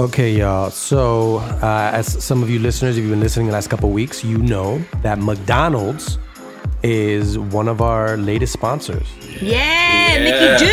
Okay, y'all. So, uh, as some of you listeners, if you've been listening the last couple weeks, you know that McDonald's is one of our latest sponsors. Yeah, Yeah. Mickey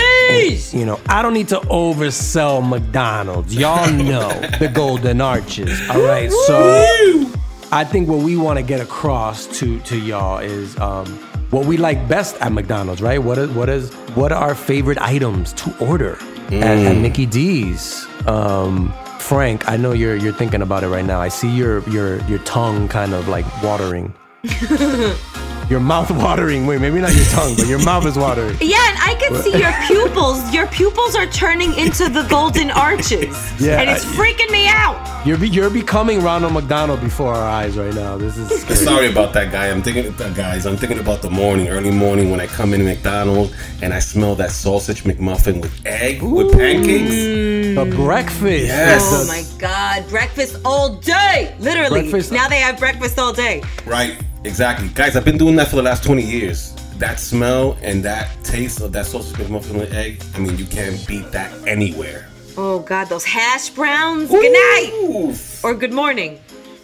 D's. You know, I don't need to oversell McDonald's. Y'all know the golden arches. All right, so I think what we want to get across to to y'all is um, what we like best at McDonald's, right? What is what is what are our favorite items to order at, at Mickey D's? Um, Frank, I know you're you're thinking about it right now. I see your your your tongue kind of like watering. your mouth watering. Wait, maybe not your tongue, but your mouth is watering. Yeah, and I can see your pupils. Your pupils are turning into the golden arches. Yeah, And it's freaking me out. You're be, you're becoming Ronald McDonald before our eyes right now. This is scary. Sorry about that, guy. I'm thinking, uh, guys. I'm thinking about the morning, early morning, when I come in McDonald's and I smell that sausage McMuffin with egg with pancakes. the breakfast. Yes. Oh my god, breakfast all day. Literally. Breakfast- Now they have breakfast all day. Right, exactly, guys. I've been doing that for the last 20 years. That smell and that taste of that sausage McMuffin with egg. I mean, you can't beat that anywhere. Oh god, those hash browns. Good night. Or good morning.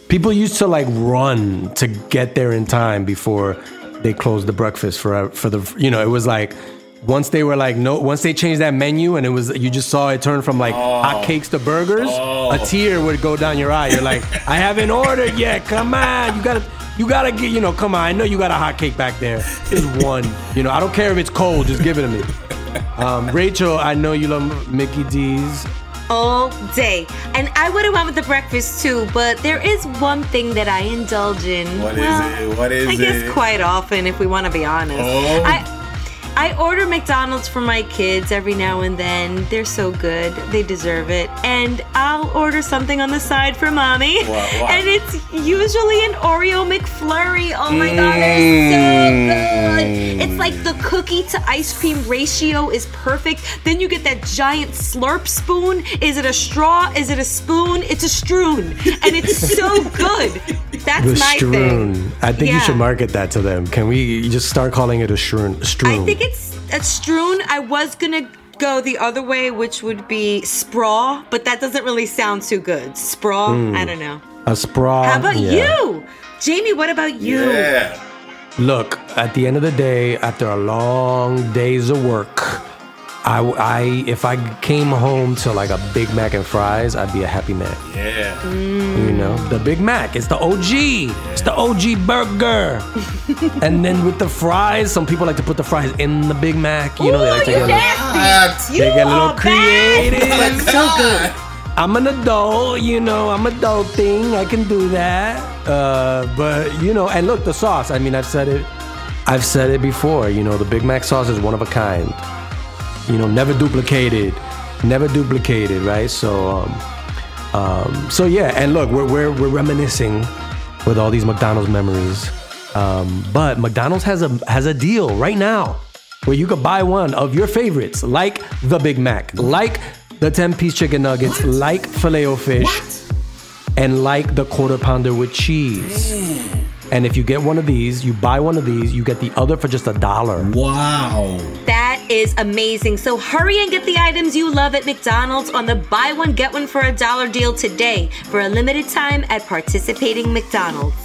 People used to like run to get there in time before they closed the breakfast for for the you know it was like once they were like no once they changed that menu and it was you just saw it turn from like oh. hot cakes to burgers a oh. tear would go down your eye you're like I haven't ordered yet come on you gotta you gotta get you know come on I know you got a hot cake back there just one you know I don't care if it's cold just give it to me um, Rachel I know you love Mickey D's all day. And I would have went with the breakfast too, but there is one thing that I indulge in. What is well, it? What is I guess it? quite often, if we want to be honest. Oh. I I order McDonald's for my kids every now and then. They're so good. They deserve it. And I'll order something on the side for mommy. And it's usually an Oreo McFlurry. Oh my god, Mm. it's so good. It's like the cookie to ice cream ratio is perfect. Then you get that giant slurp spoon. Is it a straw? Is it a spoon? It's a strewn. And it's so good. That's The my strewn. thing. I think you should market that to them. Can we just start calling it a strewn? strewn? I think it's a strewn. I was gonna go the other way, which would be spraw, but that doesn't really sound too good. Spraw, hmm. I don't know. a sprawl. How about yeah. you? Jamie, what about you? Yeah. Look, at the end of the day, after a long days of work, I, I if I came home to like a Big Mac and fries, I'd be a happy man. Yeah. Mm. You know, the Big Mac, it's the OG, it's the OG burger. and then with the fries, some people like to put the fries in the Big Mac. You know, they like to get a little, they You get a little are bad. creative. So good. I'm an adult, you know, I'm adulting. I can do that. Uh, but, you know, and look, the sauce. I mean, I've said it. I've said it before. You know, the Big Mac sauce is one of a kind. You know, never duplicated. Never duplicated, right? So, um, um, so yeah. And look, we're, we're, we're reminiscing with all these McDonald's memories. Um, but McDonald's has a has a deal right now where you could buy one of your favorites, like the Big Mac, like the 10 piece chicken nuggets, like filet o fish, and like the quarter pounder with cheese. And if you get one of these, you buy one of these, you get the other for just a dollar. Wow. That is amazing. So hurry and get the items you love at McDonald's on the buy one, get one for a dollar deal today for a limited time at participating McDonald's.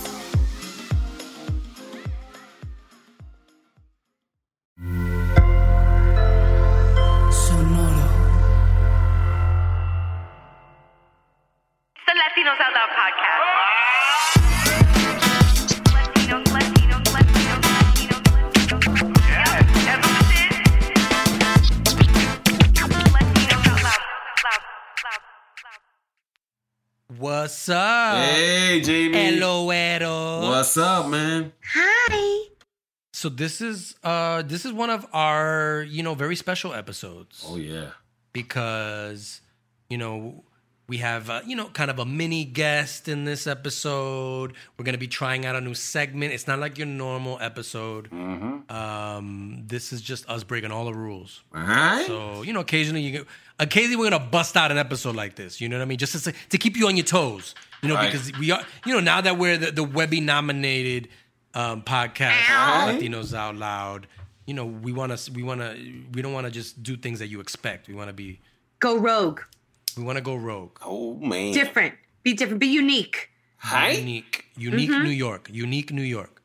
What's up? Hey, Jamie. Hello, Ero. What's up, man? Hi. So this is uh this is one of our, you know, very special episodes. Oh yeah. because you know we have uh, you know kind of a mini guest in this episode. We're going to be trying out a new segment. It's not like your normal episode. Um, this is just us breaking all the rules. All right. so you know occasionally you get, occasionally we're going to bust out an episode like this. You know what i mean? Just to, to keep you on your toes. You know Right. because we are you know now that we're the, the webby nominated um, podcast Right. latinos out loud you know we want to we want to we don't want to just do things that you expect. We want to be Go rogue. We want to go rogue. Oh man. Different. Be different. Be unique. Hi. Unique. Unique mm-hmm. New York. Unique New York.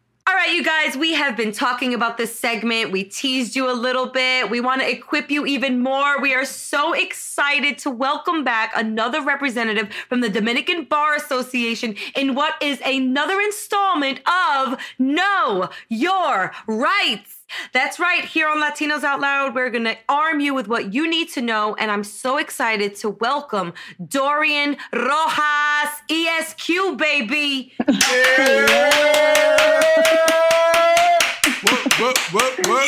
Right, you guys, we have been talking about this segment. We teased you a little bit. We want to equip you even more. We are so excited to welcome back another representative from the Dominican Bar Association in what is another installment of Know Your Rights. That's right. Here on Latinos Out Loud, we're going to arm you with what you need to know. And I'm so excited to welcome Dorian Rojas, ESQ, baby. What,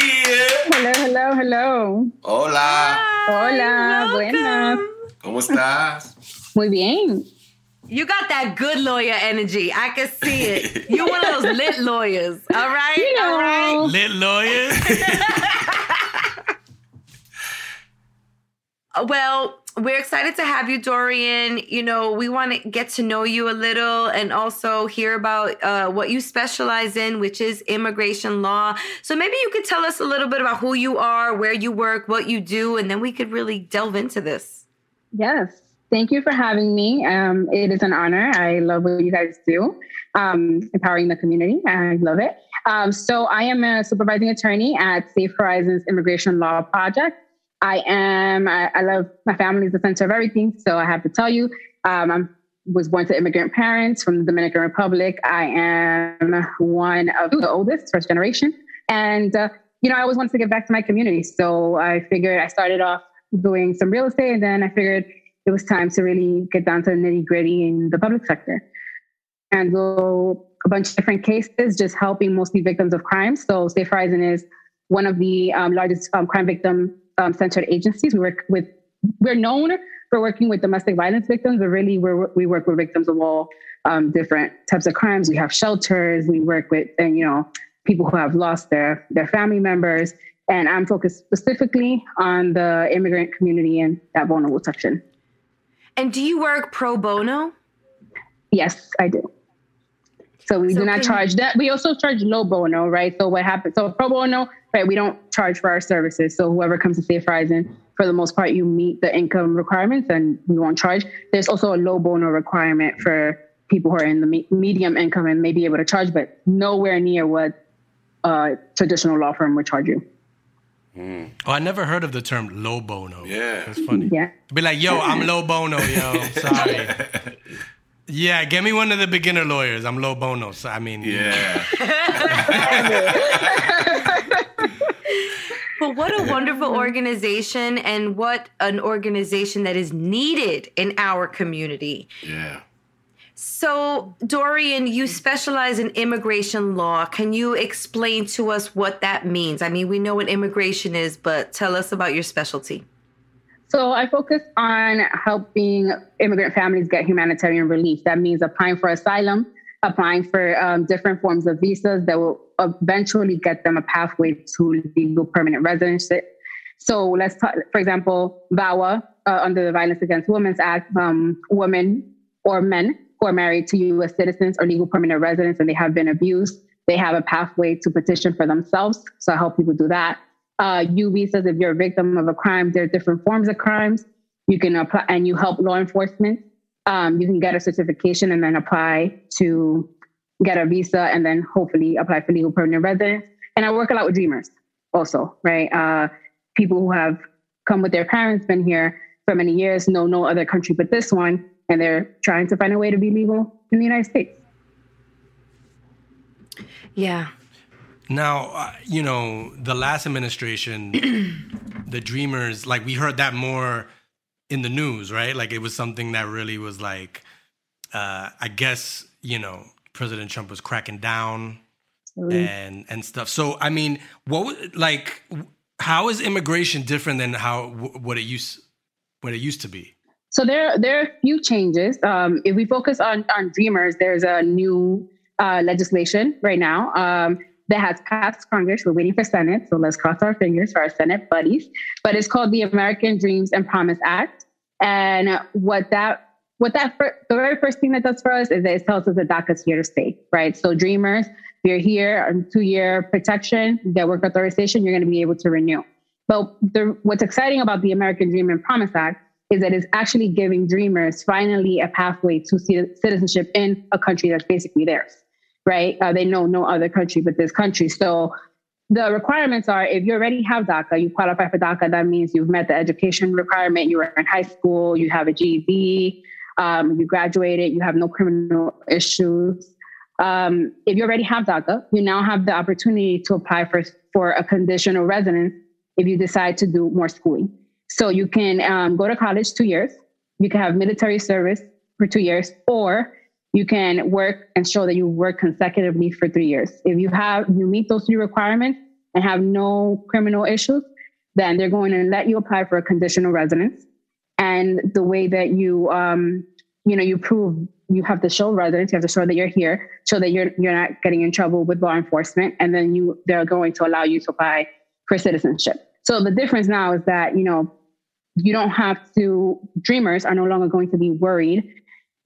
what, what? Hello, hello, hello. Hola. Hola, Welcome. buenas. ¿Cómo estás? Muy bien. You got that good lawyer energy. I can see it. You're one of those lit lawyers. All right? You All right? Lit lawyers. Well, we're excited to have you, Dorian. You know, we want to get to know you a little and also hear about uh, what you specialize in, which is immigration law. So maybe you could tell us a little bit about who you are, where you work, what you do, and then we could really delve into this. yes. Thank you for having me. Um, it is an honor. I love what you guys do, um, empowering the community. I love it. Um, so I am a supervising attorney at Safe Horizons Immigration Law Project. I am. I, I love my family is the center of everything. So I have to tell you, um, I was born to immigrant parents from the Dominican Republic. I am one of the oldest, first generation, and uh, you know I always wanted to give back to my community. So I figured I started off doing some real estate, and then I figured it was time to really get down to the nitty gritty in the public sector and go a bunch of different cases, just helping mostly victims of crime. So Safe Horizon is one of the um, largest um, crime victim um, centered agencies. We work with, we're known for working with domestic violence victims, but really we're, we work with victims of all um, different types of crimes. We have shelters. We work with, and you know, people who have lost their their family members. And I'm focused specifically on the immigrant community and that vulnerable section. And do you work pro bono? Yes, I do. So we So do not charge that. We also charge low bono, right? So what happens? So pro bono, right? We don't charge for our services. So whoever comes to Safe Horizon, for the most part, you meet the income requirements, and we won't charge. There's also a low bono requirement for people who are in the me- medium income and may be able to charge, but nowhere near what a traditional law firm would charge you. Hmm. Oh, I never heard of the term low bono. Yeah. That's funny. Yeah. Be like, yo, I'm low bono, yo. Sorry. Yeah, get me one of the beginner lawyers. I'm low bono. I mean, Yeah. But what a wonderful organization and what an organization that is needed in our community. Yeah. So, Dorian, you specialize in immigration law. Can you explain to us what that means? I mean, we know what immigration is, but tell us about your specialty. So I focus on helping immigrant families get humanitarian relief. That means applying for asylum, applying for um, different forms of visas that will eventually get them a pathway to legal permanent residency. So let's talk, for example, VAWA, uh, under the Violence Against Women's Act, um, women or men who are married to U.S. citizens or legal permanent residents and they have been abused, they have a pathway to petition for themselves. So I help people do that uh, U visas if you're a victim of a crime. There are different forms of crimes. You can apply and you help law enforcement. Um, you can get a certification and then apply to get a visa and then hopefully apply for legal permanent residence. And I work a lot with dreamers also, right? Uh, people who have come with their parents, been here for many years, know no other country but this one, and they're trying to find a way to be legal in the United States. Yeah. Now, uh, you know, the last administration, the Dreamers, like we heard that more in the news, right? Like it was something that really was like, uh, I guess, you know, President Trump was cracking down and and stuff. So, I mean, what like, how is immigration different than how what it used what it used to be? So there, there are a few changes. Um, if we focus on on Dreamers, there's a new uh, legislation right now um, that has passed Congress. We're waiting for Senate, so let's cross our fingers for our Senate buddies. But it's called the American Dreams and Promise Act. And what that what that fir- the very first thing that does for us is that it tells us that DACA's here to stay, right? So Dreamers, you're here on two year protection, get work authorization, you're going to be able to renew. But the, what's exciting about the American Dream and Promise Act is that it's actually giving dreamers finally a pathway to ci- citizenship in a country that's basically theirs, right? Uh, they know no other country but this country. So the requirements are if you already have DACA, you qualify for DACA, that means you've met the education requirement, you were in high school, you have a GED, um, you graduated, you have no criminal issues. Um, if you already have DACA, you now have the opportunity to apply for, for a conditional residence if you decide to do more schooling. So you can um, go to college two years, you can have military service for two years, or you can work and show that you work consecutively for three years. If you have you meet those three requirements and have no criminal issues, then they're going to let you apply for a conditional residence. And the way that you um, you know you prove you have to show residence, you have to show that you're here, show that you're you're not getting in trouble with law enforcement, and then you they're going to allow you to apply for citizenship. So the difference now is that you know you don't have to. Dreamers are no longer going to be worried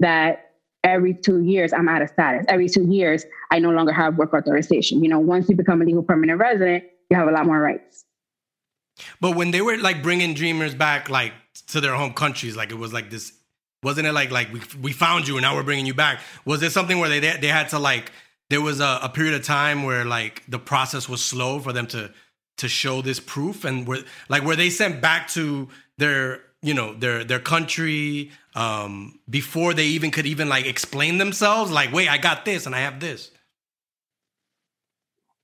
that every two years I'm out of status. Every two years I no longer have work authorization. You know, once you become a legal permanent resident, you have a lot more rights. But when they were like bringing dreamers back, like to their home countries, like it was like this, wasn't it like like we we found you and now we're bringing you back? Was there something where they they had to like there was a, a period of time where like the process was slow for them to to show this proof and were like were they sent back to their you know their their country um before they even could even like explain themselves like wait i got this and i have this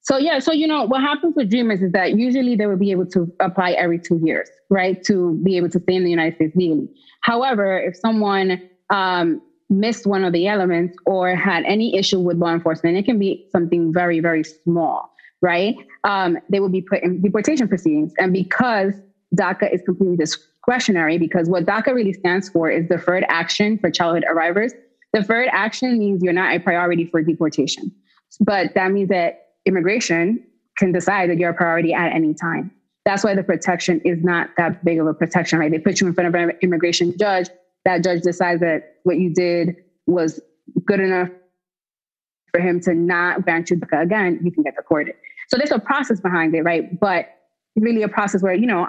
So yeah, so you know what happens with dreamers is that usually they will be able to apply every two years, right, to be able to stay in the United States legally. However, if someone um, missed one of the elements or had any issue with law enforcement, it can be something very very small, right? Um, they will be put in deportation proceedings, and because DACA is completely discretionary, because what DACA really stands for is deferred action for childhood arrivals. Deferred action means you're not a priority for deportation, but that means that immigration can decide that you're a priority at any time. That's why the protection is not that big of a protection, right? They put you in front of an immigration judge. That judge decides that what you did was good enough for him to not grant you DACA again. You can get deported. So there's a process behind it, right? But really a process where, you know,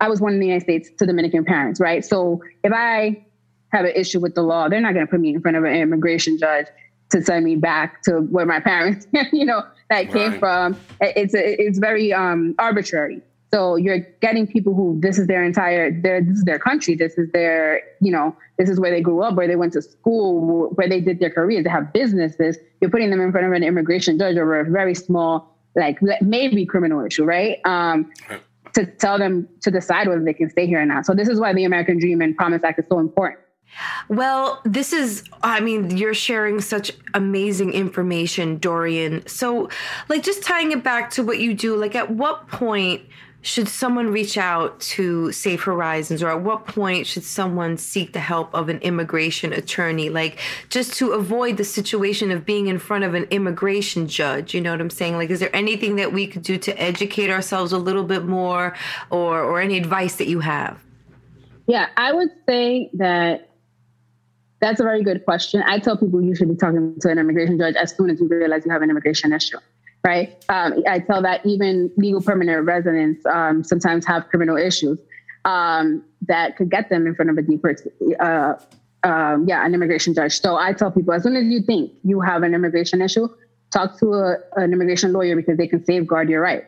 I was born in the United States to Dominican parents, right? So if I have an issue with the law, they're not going to put me in front of an immigration judge to send me back to where my parents, you know, that came from. It's it's very um, arbitrary. So you're getting people who this is their entire their this is their country. This is their you know this is where they grew up, where they went to school, where they did their careers. They have businesses. You're putting them in front of an immigration judge over a very small like maybe criminal issue, right? Um, to tell them to decide whether they can stay here or not. So this is why the American Dream and Promise Act is so important. Well, this is, I mean, you're sharing such amazing information, Dorian. So, like, just tying it back to what you do, like, at what point should someone reach out to Safe Horizons, or at what point should someone seek the help of an immigration attorney? Like, just to avoid the situation of being in front of an immigration judge, you know what I'm saying? Like, is there anything that we could do to educate ourselves a little bit more, or, or any advice that you have? Yeah, I would say that that's a very good question. I tell people you should be talking to an immigration judge as soon as you realize you have an immigration issue, right? Um, I tell that even legal permanent residents um, sometimes have criminal issues um, that could get them in front of a deeper, uh, um, yeah, an immigration judge. So I tell people as soon as you think you have an immigration issue, talk to a, an immigration lawyer because they can safeguard your rights.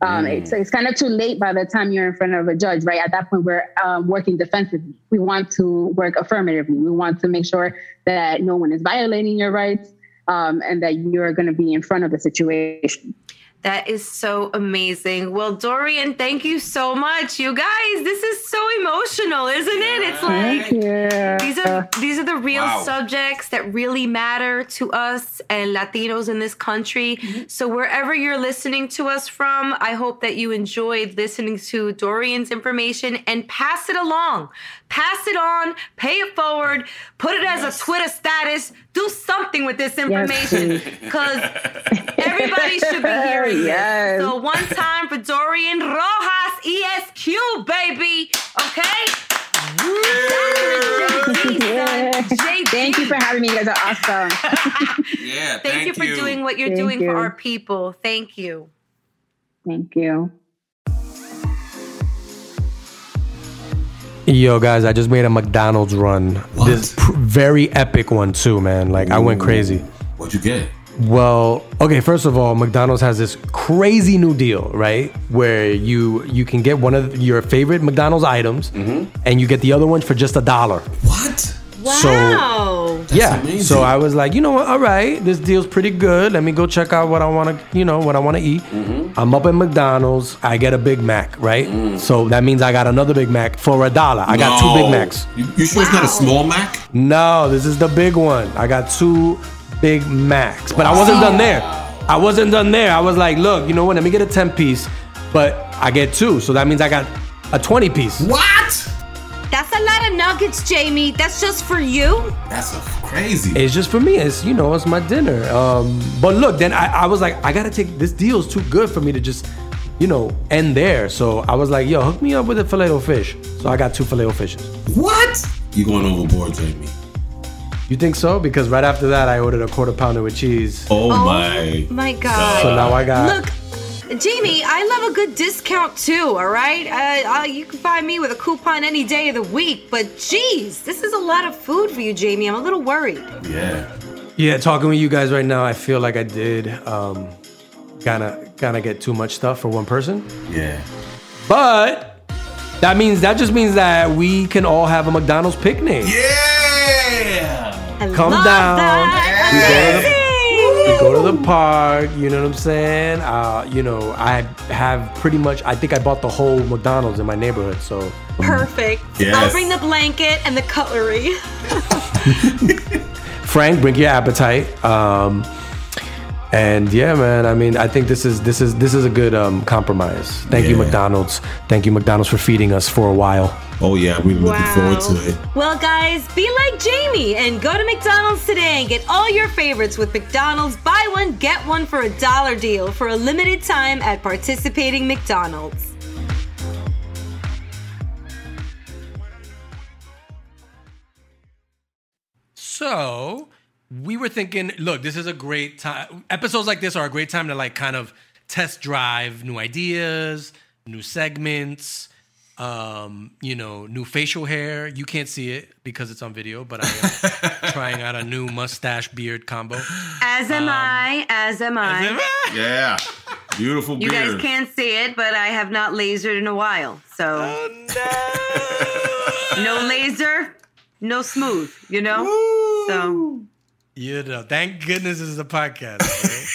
Um, it's, it's kind of too late by the time you're in front of a judge, right? At that point, we're um, working defensively. We want to work affirmatively. We want to make sure that no one is violating your rights um, and that you're going to be in front of the situation. That is so amazing. Well, Dorian, thank you so much. You guys, this is so emotional, isn't it? It's like Yeah. these are these are the real Wow. subjects that really matter to us and Latinos in this country. So wherever you're listening to us from, I hope that you enjoyed listening to Dorian's information and pass it along. Pass it on, pay it forward, put it as a Twitter status, do something with this information because everybody should be hearing Yes. this. So one time for Dorian Rojas, ESQ, baby. Okay? JD. Thank you for having me. You guys are awesome. Yeah, Thank, you for doing what you're Thank doing you. for our people. Thank you. Thank you. Yo, guys, I just made a McDonald's run. What? This pr- very epic one too, man. Like I went crazy. What'd you get? Well, okay, first of all, McDonald's has this crazy new deal, right? Where you you can get one of your favorite McDonald's items mm-hmm. and you get the other one for just a dollar. What? Wow. yeah. amazing. So I was like, you know what? All right, this deal's pretty good. Let me go check out what I want to, you know, what I want to eat. Mm-hmm. I'm up at McDonald's. I get a Big Mac, right? Mm. So that means I got another Big Mac for a dollar. I got two Big Macs. You, you sure it's not a small Mac? No, this is the big one. I got two Big Macs. But I wasn't done there. I wasn't done there. I was like, look, you know what? Let me get a 10 piece, but I get two. So that means I got a 20 piece. What? That's a lot of nuggets, Jamie. That's just for you. That's a crazy. It's just for me. It's, you know, it's my dinner. Um, but look, then I, I was like, I got to take, this deal's too good for me to just, you know, end there. So I was like, yo, hook me up with a filet o fish. So I got two filet o fishes. what? You going overboard, Jamie? You think so? Because right after that, I ordered a quarter pounder with cheese. Oh, my. My God. So now I got. Look, Jamie, I love a good discount too, all right? Uh, uh, you can find me with a coupon any day of the week, but geez, this is a lot of food for you, Jamie. I'm a little worried. Yeah. Yeah, talking with you guys right now, I feel like I did um, kind of kind of get too much stuff for one person. Yeah. But that means that just means that we can all have a McDonald's picnic. Yeah. I Come love down. That. We We go to the park, you know what I'm saying? Uh, you know, I have pretty much. I think I bought the whole McDonald's in my neighborhood. So Perfect. Yes. I'll bring the blanket and the cutlery. Frank, bring your appetite. Um, and yeah, man. I mean, I think this is this is this is a good um, compromise. Thank you, McDonald's. Thank you, McDonald's, for feeding us for a while. Oh, yeah. We're looking forward to it. Well, guys, be like Jamie and go to McDonald's today and get all your favorites with McDonald's buy one, get one for a dollar deal for a limited time at participating McDonald's. So we were thinking, look, this is a great time. Episodes like this are a great time to like kind of test drive new ideas, new segments, um, you know, new facial hair. You can't see it because it's on video, but I am trying out a new mustache beard combo. As am I, as am I. Yeah. Beautiful beard. You beard. guys can't see it, but I have not lasered in a while. So no laser, no smooth, you know? So You know, thank goodness this is a podcast.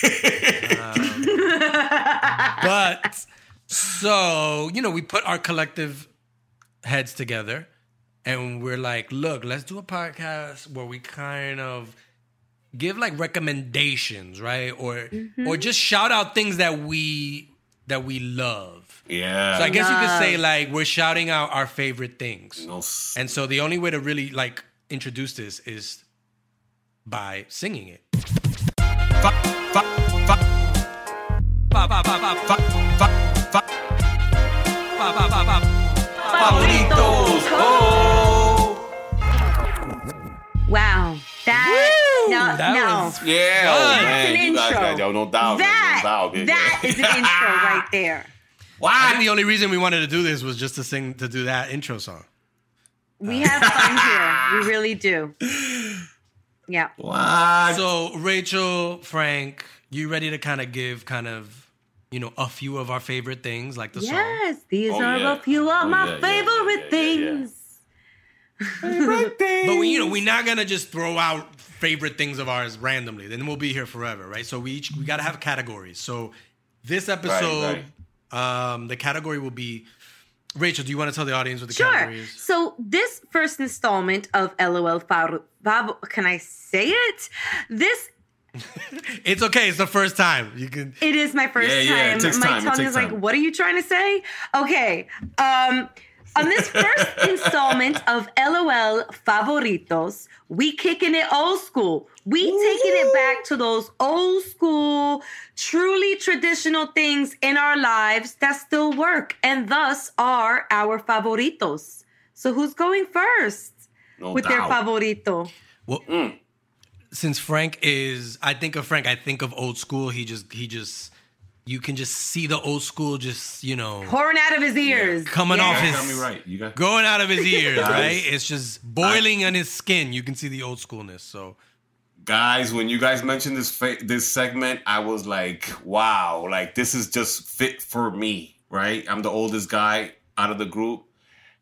right? Um, but so you know, we put our collective heads together, and we're like, look, let's do a podcast where we kind of give like recommendations, right? Or or mm-hmm. just shout out things that we that we love. Yeah. So I guess you could say like we're shouting out our favorite things. No And so the only way to really like introduce this is by singing it. Ba, ba, ba, That, that no. was- Yeah, Fun. oh, That's man, an you guys intro. got yo, no doubt, that, no doubt. yeah, that yeah. is an intro right there. I think the only reason we wanted to do this was just to sing to do that intro song. We have fun here. We really do. Yeah. What? So Rachel, Frank, you ready to kind of give kind of you know a few of our favorite things like the song? Yes, these Oh, are yeah. a few of Oh, my yeah, yeah, favorite yeah, yeah, yeah. things. But we, you know, we're not gonna just throw out favorite things of ours randomly. Then we'll be here forever, right? So we each we gotta have categories. So this episode, um, the category will be. Rachel, do you want to tell the audience what the Sure. category is? So this first installment of LOL Fab, Fab can I say it? This It's okay. It's the first time. You can. it is my first Yeah, yeah, it time. takes my time, it tongue takes is like, what are you trying to say? Okay. Um on this first installment of LOL Favoritos, we kicking it old school. We taking it back to those old school, truly traditional things in our lives that still work and thus are our favoritos. So who's going first No with their favorito? Well, hmm. since Frank is, I think of Frank. I think of old school. He just he just you can just see the old school, just you know, Pouring out of his ears. coming Yeah. off his, got me right. You got going out of his ears, Guys. right? It's just boiling on his skin. You can see the old schoolness. So guys. When you guys mentioned this fa- this segment, I was like, wow, like this is just fit for me, right? I'm the oldest guy out of the group.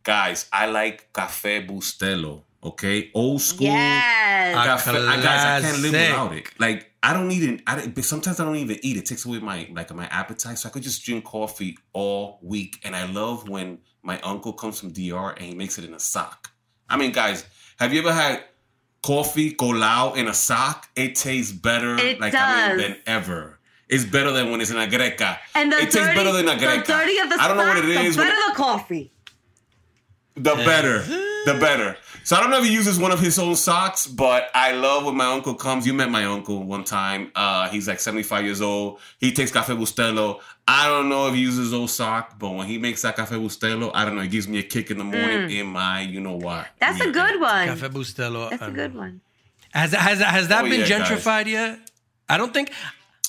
Guys, I like Cafe Bustelo. Okay, old school. Yes. Cafe, I, guys, I can't live without it. Like I don't even. I but sometimes I don't even eat. It takes away my like my appetite. So I could just drink coffee all week. And I love when my uncle comes from DR and he makes it in a sock. I mean, guys, have you ever had coffee colao in a sock? It tastes better. It like I mean, does. than ever. It's better than when it's in a greca. And the it tastes better than a the greca. dirtier the I don't know what it is. The better the coffee. the better. The better. So I don't know if he uses one of his own socks, but I love when my uncle comes. You met my uncle one time. Uh, he's like 75 years old. He takes Cafe Bustelo. I don't know if he uses his own sock, but when he makes that Cafe Bustelo, I don't know. It gives me a kick in the morning in my, you know what. Mm. That's a good one. Cafe Bustelo. That's a um, good one. Has has has that Oh, been yeah, guys. gentrified yet? I don't think.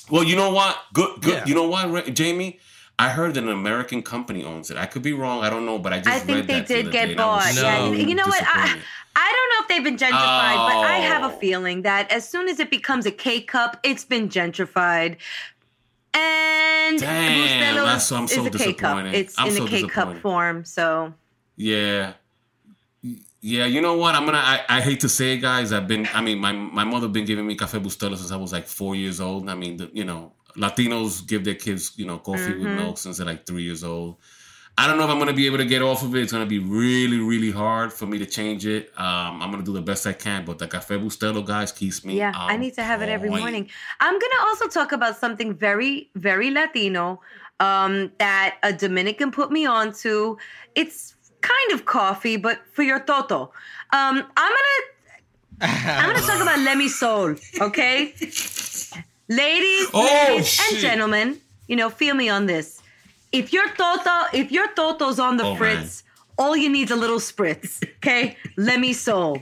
Well, you know what? Good, good. Yeah. You know what, Jamie? I heard that an American company owns it. I could be wrong. I don't know, but I just I think read they that the did other get day, and I was bought. No. Yeah, you, you know what? I. I don't know if they've been gentrified, but I have a Oh. feeling that as soon as it becomes a K cup, it's been gentrified. And Damn, Bustelo that's- I'm is so a K cup. disappointed. It's I'm in so a K cup form. So Yeah. Yeah, you know what? I'm gonna. I, I hate to say it, guys. I've been. I mean, my my mother been giving me cafe bustelo since I was like four years old. I mean, the, you know, Latinos give their kids, you know, coffee with milk since they're like three years old. I don't know if I'm gonna be able to get off of it. It's gonna be really, really hard for me to change it. Um, I'm gonna do the best I can, but the cafe bustelo, guys, keeps me. yeah, I need to have it every morning. I'm gonna also talk about something very, very Latino um, that a Dominican put me on to. It's kind of coffee, but for your toto. Um, I'm gonna I'm gonna talk about Lemisol, okay? Ladies, Oh, ladies and gentlemen, you know, feel me on this. If your toto, if your toto's on the Oh, fritz, all you need is a little spritz, okay? Lemisol.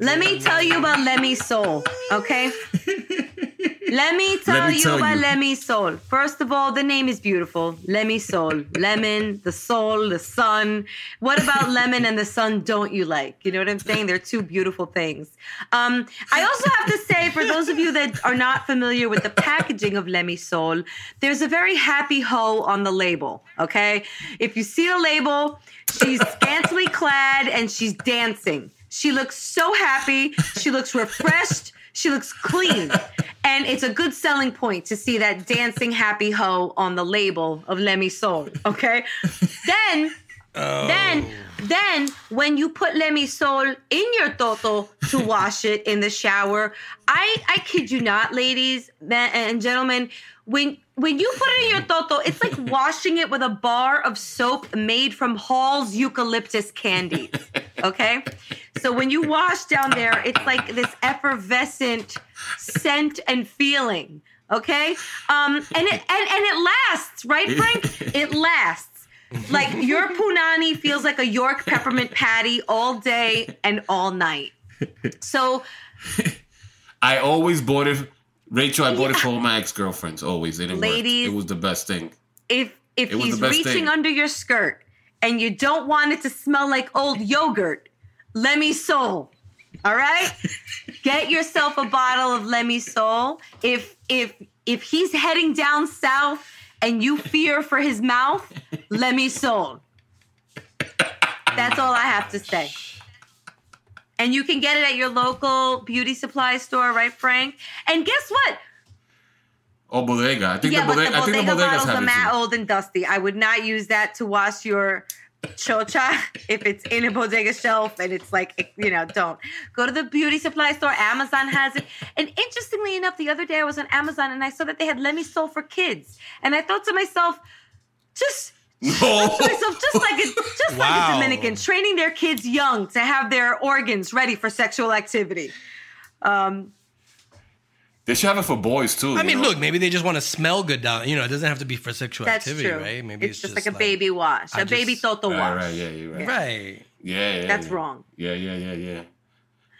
Let me tell you about Lemisol, okay? Let me tell me you tell about you. Lemisol. First of all, the name is beautiful. Lemisol. Lemon, the soul, the sun. What about lemon and the sun don't you like? You know what I'm saying? They're two beautiful things. Um, I also have to say, for those of you that are not familiar with the packaging of Lemisol, there's a very happy hoe on the label, okay? If you see the label, she's scantily clad and she's dancing. She looks so happy. She looks refreshed. She looks clean. And it's a good selling point to see that dancing happy hoe on the label of Lemisol. Okay. then, oh. then, then when you put Lemisol in your toto to wash it in the shower, I I kid you not, ladies and gentlemen, when when you put it in your toto, it's like washing it with a bar of soap made from Hall's eucalyptus candies. Okay? So when you wash down there, it's like this effervescent scent and feeling. Okay? Um, and it and, and it lasts, right, Frank? It lasts. Like your punani feels like a York peppermint patty all day and all night. So I always bought it. Rachel, I bought it for all my ex girlfriends. Always, it Ladies. It was the best thing. if if he's reaching thing. under your skirt and you don't want it to smell like old yogurt, Lemisol. All right? Get yourself a bottle of Lemisol. If if if he's heading down south and you fear for his mouth, Lemisol. That's all I have to say. And you can get it at your local beauty supply store, right, Frank? And guess what? Oh, bodega. I think yeah, the bodega. the I think the bodega bodegas bottles are mad old and dusty. I would not use that to wash your chocha if it's in a bodega shelf and it's like you know don't go to the beauty supply store amazon has it and interestingly enough the other day i was on amazon and i saw that they had lemisol for kids and i thought to myself just No. to myself just like a, just like a dominican training their kids young to have their organs ready for sexual activity um They should have it for boys too. I mean, know? look, maybe they just want to smell good down. You know, it doesn't have to be for sexual that's activity, true right? Maybe it's, just, like a baby wash I a baby just- toto Right, wash right, yeah, you're right. Right. Yeah, yeah. That's yeah. wrong. Yeah, yeah, yeah, yeah.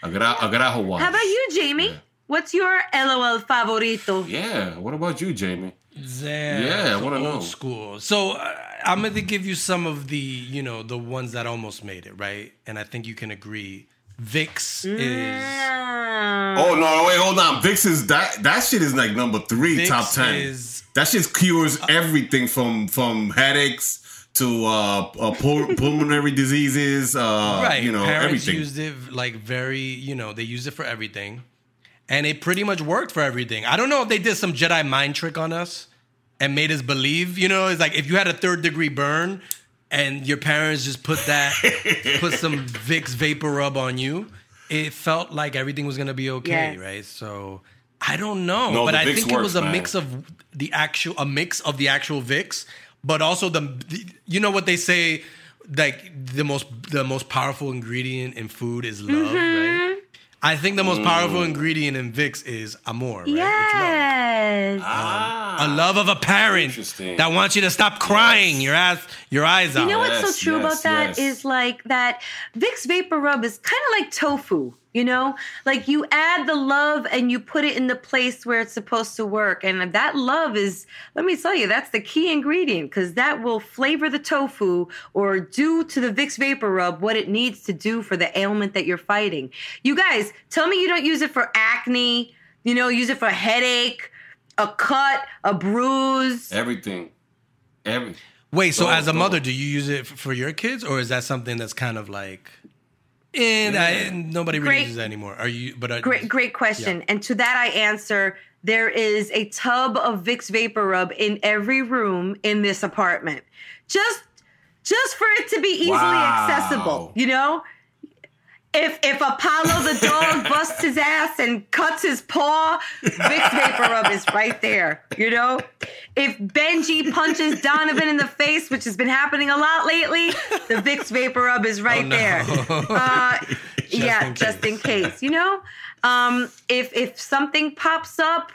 Agra- agrajo wash. How about you, Jamie? What's your LOL favorito? Yeah. What about you, Jamie? Damn, Yeah, I wanna old know. School. So uh, I'm going to give you some of the, you know, the ones that almost made it, right? And I think you can agree. Vicks is Mm. Oh no! Wait, hold on. Vicks is that that shit is like number three, Vicks top ten. is- that shit cures everything from from headaches to uh, uh pul- pulmonary diseases. Uh, right. you know Parents everything. used it like very, you know, they used it for everything, and it pretty much worked for everything. I don't know if they did some Jedi mind trick on us and made us believe. You know, it's like if you had a third degree burn and your parents just put that, put some Vicks vapor rub on you, it felt like everything was gonna be okay, Yes. right? So. I don't know, No, but I Vicks think it was a man. mix of the actual a mix of the actual Vicks, but also the, the you know what they say like the most the most powerful ingredient in food is love, mm-hmm. right? I think the most powerful Mm. ingredient in Vicks is amor, right? It's love. Yes. ah, A love of a parent Interesting. that wants you to stop crying your ass your eyes out. You know what's Yes, so true yes, about that is yes. like that Vicks Vapor Rub is kind of like tofu, you know? Like you add the love and you put it in the place where it's supposed to work. And that love is, let me tell you, that's the key ingredient because that will flavor the tofu or do to the Vicks Vapor Rub what it needs to do for the ailment that you're fighting. You guys, tell me you don't use it for acne, you know, use it for a headache, a cut, a bruise. everything, every. Wait, so Go, as a mother, do you use it for your kids, or is that something that's kind of like, and I, and nobody really Great. uses that anymore? Are you? But are, Great, great question. And to that, I answer there is a tub of Vicks Vapor Rub in every room in this apartment. Just, just for it to be easily Wow. accessible, you know. If if Apollo the dog busts his ass and cuts his paw, Vicks Vapor Rub is right there. You know, if Benji punches Donovan in the face, which has been happening a lot lately, the Vicks Vapor Rub is right Oh, no. there. Uh, yeah, in just in case. case. You know, um, if if something pops up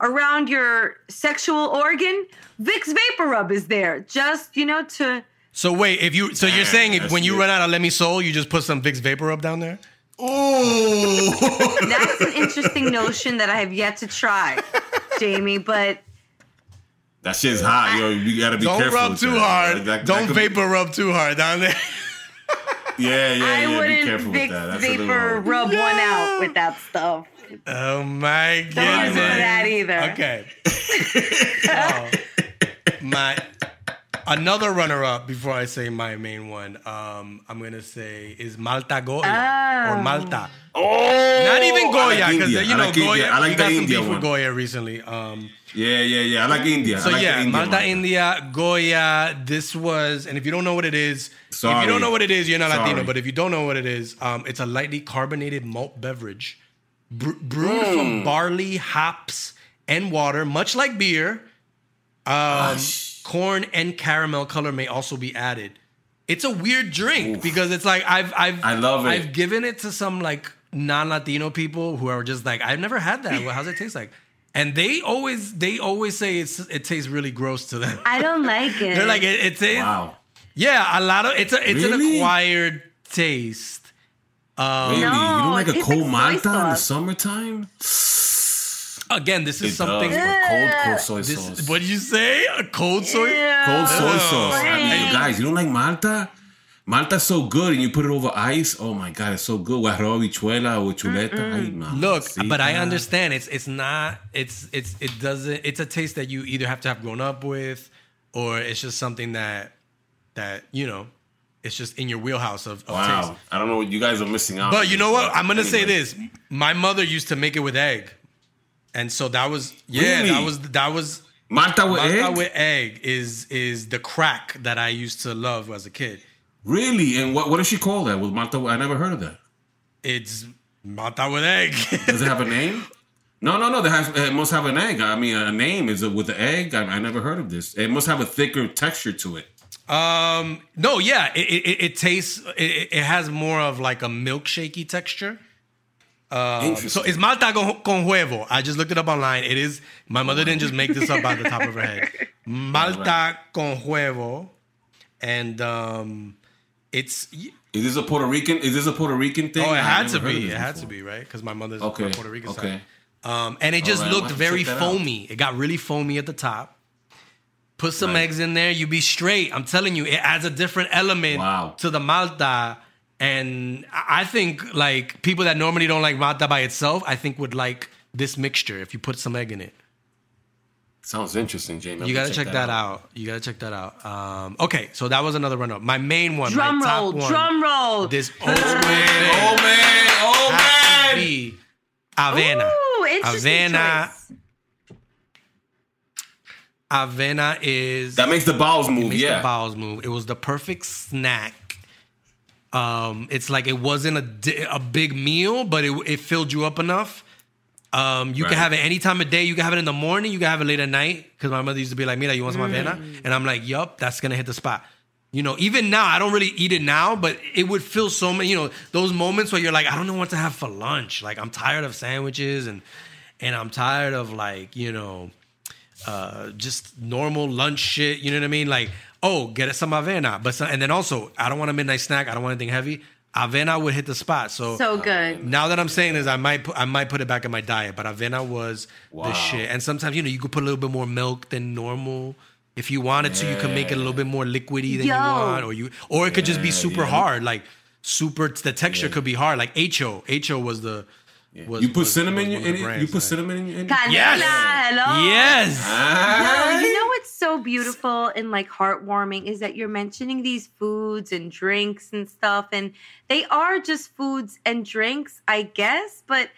around your sexual organ, Vicks Vapor Rub is there. Just you know to So wait, if you so you're saying if when you run out of Lemmy Me Soul, you just put some Vicks Vapor up down there? Oh, that's an interesting notion that I have yet to try, Jamie. But that shit's hot, yo. You gotta be careful. Don't careful. rub with too that. hard. That- that Don't could be- vapor rub too hard down there. Yeah, yeah, I yeah. Be wouldn't careful with that. Vicks That's a Vapor little- Rub one out with that stuff. Oh my god. Don't use goodness. that either. Okay. Oh, my another runner up before I say my main one. Um, I'm gonna say is Malta Goya or Oh. Malta. Oh, Not even Goya because India. you I know like Goya. India. I like we got some India beef one. with Goya recently. Um, Yeah, yeah, yeah. I like India. so like yeah, India Malta one. India Goya. This was, and if you don't know what it is, if you don't know what it is, you're not Latino. But if you don't know what it is, um, it's a lightly carbonated malt beverage bre- brewed Hmm. from barley, hops, and water, much like beer. Um, sh- corn and caramel color may also be added. It's a weird drink because it's like I've I've I love it. I've given it to some like non-Latino people who are just like I've never had that. Well, how's it taste like? And they always they always say it's it tastes really gross to them. I don't like it. They're like it, it tastes Wow. yeah a lot of it's a it's an acquired taste. Really? you don't like a cold like soy Malta in the summertime? Again, this is It something. does, but cold, cold soy This, sauce. what did you say? A cold soy? Cold soy Oh, sauce. I mean, guys, you don't like Malta? Malta's so good, and you put it over ice. Oh my god, it's so good. With arroz, or chuleta. Ay, Look, but I understand it's it's not it's it's it doesn't it's a taste that you either have to have grown up with or it's just something that that you know it's just in your wheelhouse of, of Wow, taste. I don't know what you guys are missing out. But you know what? I'm gonna say this. My mother used to make it with egg. And so that was yeah, Really? that was that was Malta with Malta egg. with egg is is the crack that I used to love as a kid. Really? And what what does she call that? With Malta? I never heard of that. It's Malta with egg. Does it have a name? No, no, no. It must have an egg. I mean, a name is it with the egg? I, I never heard of this. It must have a thicker texture to it. Um, no, yeah, it it, it tastes. It, it has more of like a milkshakey texture. So it's malta con, con huevo. I just looked it up online. It is. My mother didn't just make this up by the top of her head. Malta con huevo, and um, it's. is this a Puerto Rican? Is this a Puerto Rican thing? Oh, it had to be. It had to be right because my mother's Okay. Puerto Rican okay. side. Um, and it just Alright, I'll looked very that out. foamy. It got really foamy at the top. Put some Right. eggs in there, You'd be straight. I'm telling you, it adds a different element Wow. to the malta. And I I think like people that normally don't like malta by itself, I think would like this mixture if you put some egg in it. Sounds interesting, Jamie. I'll You gotta to check, that out. You gotta check that out. Um, okay, so that was another run up. My main one, Drum my top roll, one, drum roll. This old school Oh man! Oh man! be Avena. Ooh, interesting Avena. choice. Avena is That makes the bowels move. makes yeah. the bowels move. It was the perfect snack. Um, it's like it wasn't a a big meal, but it, it filled you up enough. Um, you Right. can have it any time of day. You can have it in the morning. You can have it late at night. Because my mother used to be like, "Mira, you want some avena?" And I'm like, "Yup, that's gonna hit the spot." You know, even now, I don't really eat it now, but it would feel so many. You know, those moments where you're like, "I don't know what to have for lunch." Like, I'm tired of sandwiches and and I'm tired of like, you know, uh, just normal lunch shit. You know what I mean? Like, oh, get us some avena, but some, and then also, I don't want a midnight snack. I don't want anything heavy. Avena would hit the spot. So, So good. now that I'm saying this, I might put, I might put it back in my diet. But avena was the shit. And sometimes you know you could put a little bit more milk than normal. If you wanted to, you can make it a little bit more liquidy than you want, or you, or it could just be super yeah. hard, like super. The texture could be hard, like Ho. Ho was the. Was, You put was- cinnamon was in it. You put cinnamon in it. Canela, Yes. hello. Yes. Ah. No, you know what's so beautiful and like heartwarming is that you're mentioning these foods and drinks and stuff, and they are just foods and drinks, I guess. But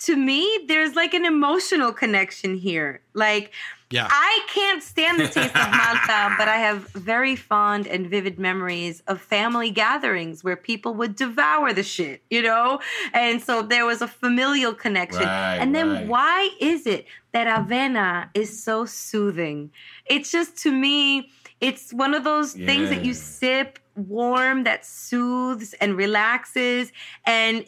to me, there's like an emotional connection here. Like, Yeah. I can't stand the taste of Malta, but I have very fond and vivid memories of family gatherings where people would devour the shit, you know? And so there was a familial connection. Right, and then right. why is it that Avena is so soothing? It's just to me, it's one of those things that you sip warm that soothes and relaxes. And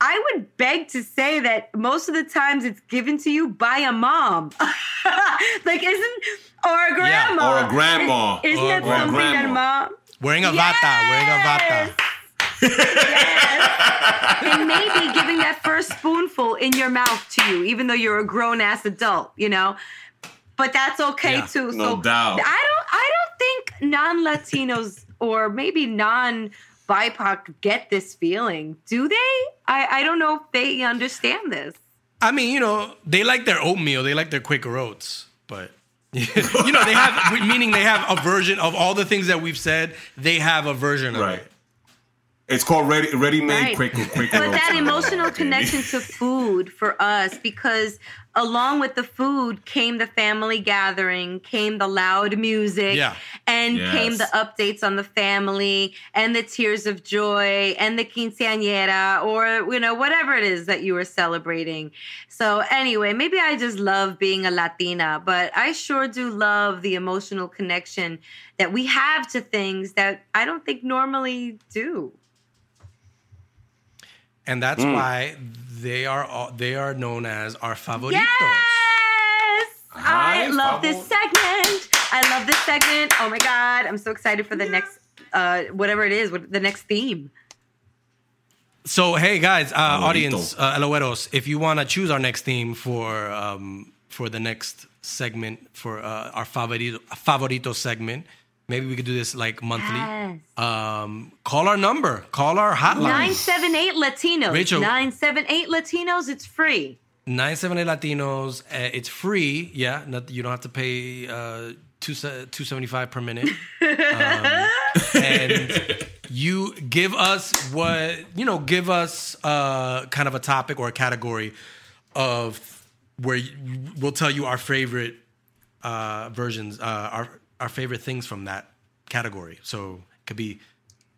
I would beg to say that most of the times it's given to you by a mom. like, isn't, or a grandma. Or a grandma. Isn't Or that a something that grandma. mom? Wearing a vata, wearing a vata. Yes. and maybe giving that first spoonful in your mouth to you, even though you're a grown ass adult, you know. But that's okay Yeah, too. no so doubt. I don't. I don't think non-Latinos or maybe non-BIPOC get this feeling. Do they? I I don't know if they understand this. I mean, you know, they like their oatmeal, they like their Quaker oats, but you know, they have meaning they have a version of all the things that we've said. They have a version of Right. it. It's called ready ready made Right. quick quick. but that emotional connection to food for us because along with the food came the family gathering came the loud music Yeah. and Yes. came the updates on the family and the tears of joy and the quinceañera or you know whatever it is that you were celebrating so anyway maybe i just love being a latina but i sure do love the emotional connection that we have to things that i don't think normally do And that's Mm. why they are all, they are known as our favoritos. Yes! I Hi, love this segment. I love this segment. Oh my god, I'm so excited for the next uh whatever it is, what the next theme. So hey guys, uh, audience, uh, Eloeros, if you want to choose our next theme for um, for the next segment for uh, our favorito favorito segment, maybe we could do this like monthly. Yes. Um, call our number, call our hotline. 978 Latinos. Rachel. 978 Latinos, it's free. 978 Latinos. Uh, it's free. Yeah, not, you don't have to pay uh, two two seventy five per minute. Um, and you give us what you know. Give us uh, kind of a topic or a category of where you, we'll tell you our favorite uh, versions, uh, our our favorite things from that category. So it could be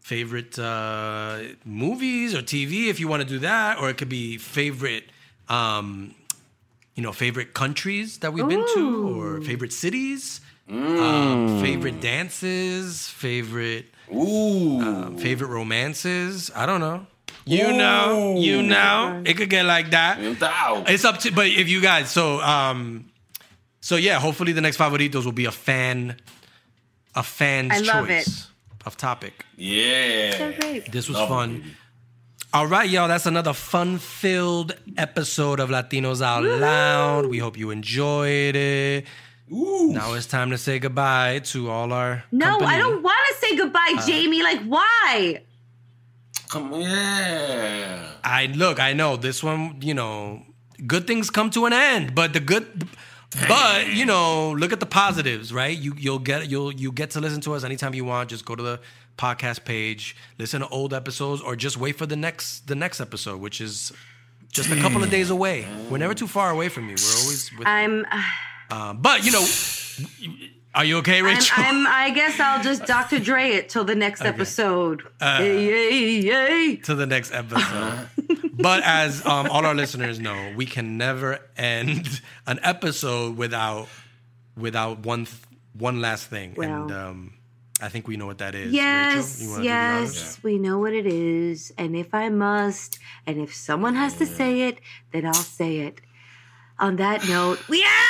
favorite uh, movies or TV if you want to do that, or it could be favorite, um, you know, favorite countries that we've been to, or favorite cities, um, favorite dances, favorite Ooh. um, favorite romances. I don't know. You know, you know, it could get like that. It's up to, but if you guys, so, um, so yeah, hopefully the next favoritos will be a fan, a fan's I love choice of topic. Yeah. So great. This was Love fun. baby. All right, y'all. That's another fun-filled episode of Latinos Out Loud. We hope you enjoyed it. Ooh. Now it's time to say goodbye to all our. No, company. I don't want to say goodbye, Uh, Jamie. Like, why? Come on, yeah. I look. I know this one. You know, good things come to an end, but the good. But you know, look at the positives, right? You you'll get you'll you get to listen to us anytime you want. Just go to the podcast page, listen to old episodes, or just wait for the next the next episode, which is just a couple of days away. We're never too far away from you. We're always with. I'm. Um, but you know, are you okay, I'm, Rachel? I'm. I guess I'll just Dr. Dre it till the next episode. Uh, yay, yay, yay. to the next episode. but as um, all our listeners know, we can never end an episode without without one th- one last thing, and Well. um, I think we know what that is. Yes, Rachel, you wanna do the honors? yes, we know what it is. And if I must, and if someone has to say it, then I'll say it. On that note, we out!